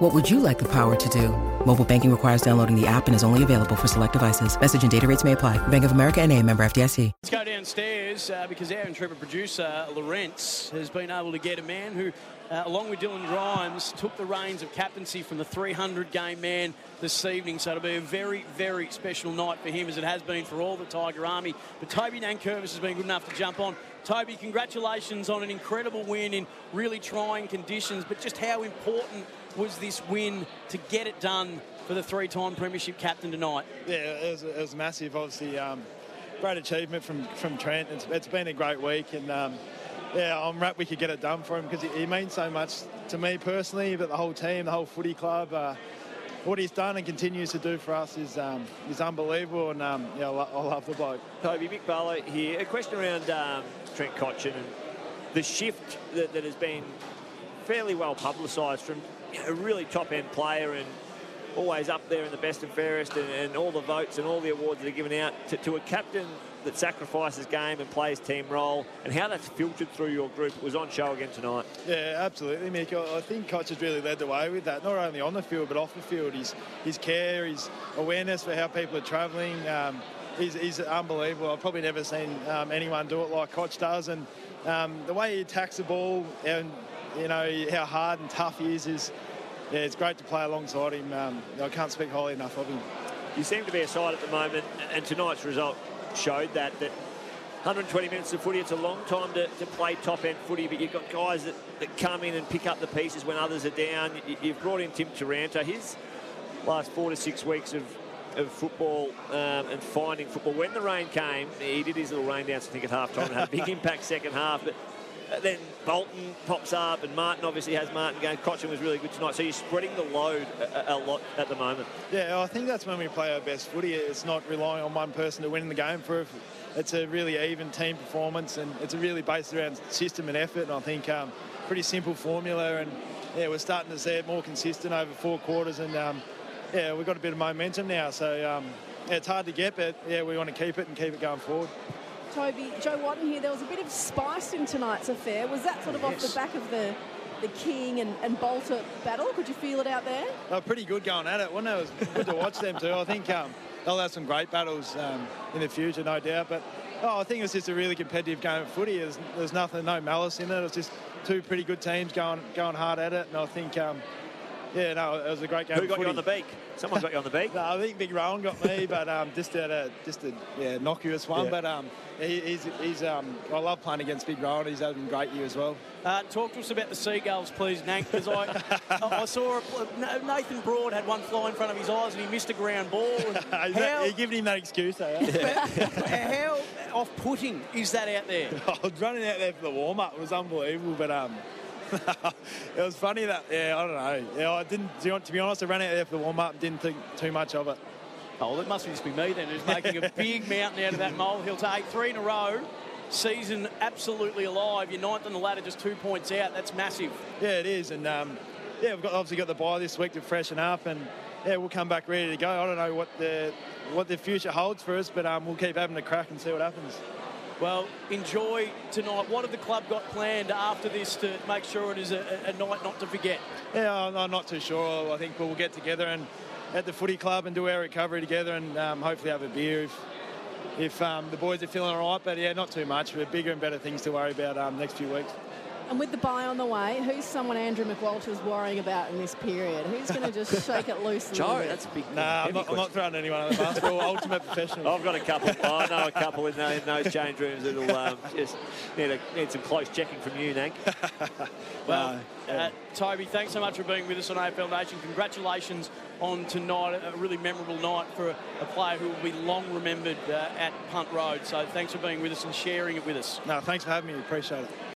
What would you like the power to do? Mobile banking requires downloading the app and is only available for select devices. Message and data rates may apply. Bank of America and a member FDIC. Let's go downstairs uh, because our intrepid producer, Lawrence, has been able to get a man who, uh, along with Dylan Grimes, took the reins of captaincy from the 300 game man this evening. So it'll be a very, very special night for him as it has been for all the Tiger Army. But Toby Nankervis has been good enough to jump on. Toby, congratulations on an incredible win in really trying conditions, but just how important was this win to get it done for the three-time premiership captain tonight? Yeah, it was, it was massive. Obviously, um, great achievement from from Trent. It's, it's been a great week, and um, yeah, I'm rapt we could get it done for him because he, he, means so much to me personally, but the whole team, the whole footy club. Uh, what he's done and continues to do for us is um, is unbelievable, and um, yeah, I, lo- I, love the bloke. Toby Mick Barlow here. A question around um, Trent Cotchin and the shift that, that has been fairly well publicised from a really top end player and always up there in the best and fairest and, and all the votes and all the awards that are given out to, to, a captain that sacrifices game and plays team role and how that's filtered through your group was on show again tonight. Yeah, absolutely, Mick. I think Cotch has really led the way with that, not only on the field but off the field. His, his care, his awareness for how people are travelling, um, he's, he's, unbelievable. I've probably never seen um, anyone do it like Cotch does and um, the way he attacks the ball and you know how hard and tough he is is yeah, it's great to play alongside him. Um, I can't speak highly enough of him. You seem to be a side at the moment, and tonight's result showed that. That 120 minutes of footy, it's a long time to, to play top end footy, but you've got guys that, that come in and pick up the pieces when others are down. You, have brought in Tim Taranto. His last four to six weeks of of football um, and finding football. When the rain came, he did his little rain dance, I think, at half time and had a big impact second half. But then Bolton pops up, and Martin obviously has Martin going. Cotchin was really good tonight, so you're spreading the load a, a, lot at the moment. Yeah, I think that's when we play our best footy. It's not relying on one person to win the game. For it's a really even team performance, and it's really based around system and effort. And I think um, pretty simple formula, and yeah, we're starting to see it more consistent over four quarters, and um, yeah, we've got a bit of momentum now. So um, yeah, it's hard to get, but yeah, we want to keep it and keep it going forward. Toby, Joe Watton here. There was a bit of spice in tonight's affair. Was that sort of yes. off the back of the the King and, and Balta battle? Could you feel it out there? They were pretty good going at it, wasn't it? It was good to watch them too. I think um, they'll have some great battles um, in the future, no doubt. But oh, I think it's just a really competitive game of footy. There's, there's nothing, no malice in it. It's just two pretty good teams going going hard at it, and I think. Um, yeah, no, it was a great game. Who got footy. you on the beak? Someone got you on the beak. no, I think Big Rowan got me, but um, just a just a yeah, innocuous one. Yeah. But um, he, he's he's um, I love playing against Big Rowan. He's having a great year as well. Uh, talk to us about the Seagulls, please, Nank, because I, I saw a, Nathan Broad had one fly in front of his eyes and he missed a ground ball. how, you're giving him that excuse, though. how off-putting is that out there? I was running out there for the warm-up. It was unbelievable, but um, it was funny that yeah, I don't know. Yeah, I didn't. To be honest, I ran out there for the warm up. Didn't think too much of it. Oh, that must just be me then, who's making a big mountain out of that molehill. Take three in a row. Season absolutely alive. You're ninth on the ladder, just two points out. That's massive. Yeah, it is. And um, yeah, we've got, obviously got the bye this week to freshen up, and yeah, we'll come back ready to go. I don't know what the what the future holds for us, but um, we'll keep having a crack and see what happens. Well, enjoy tonight. What have the club got planned after this to make sure it is a, a night not to forget? Yeah, I'm not too sure. I think we'll get together and at the footy club and do our recovery together and um, hopefully have a beer if, if um, the boys are feeling all right. But yeah, not too much. We're bigger and better things to worry about um, next few weeks. And with the bye on the way, who's someone Andrew McQualter's worrying about in this period? Who's going to just shake it loose? Joe, that's a big. Nah, I'm not, I'm not, throwing anyone on the bus. We're all ultimate professionals. I've got a couple. I know a couple in, in those change rooms that'll um, just need, a, need some close checking from you, Nank. well, uh, Toby, thanks so much for being with us on AFL Nation. Congratulations on tonight, a really memorable night for a, a player who will be long remembered uh, at Punt Road. So thanks for being with us and sharing it with us. No, thanks for having me. Appreciate it.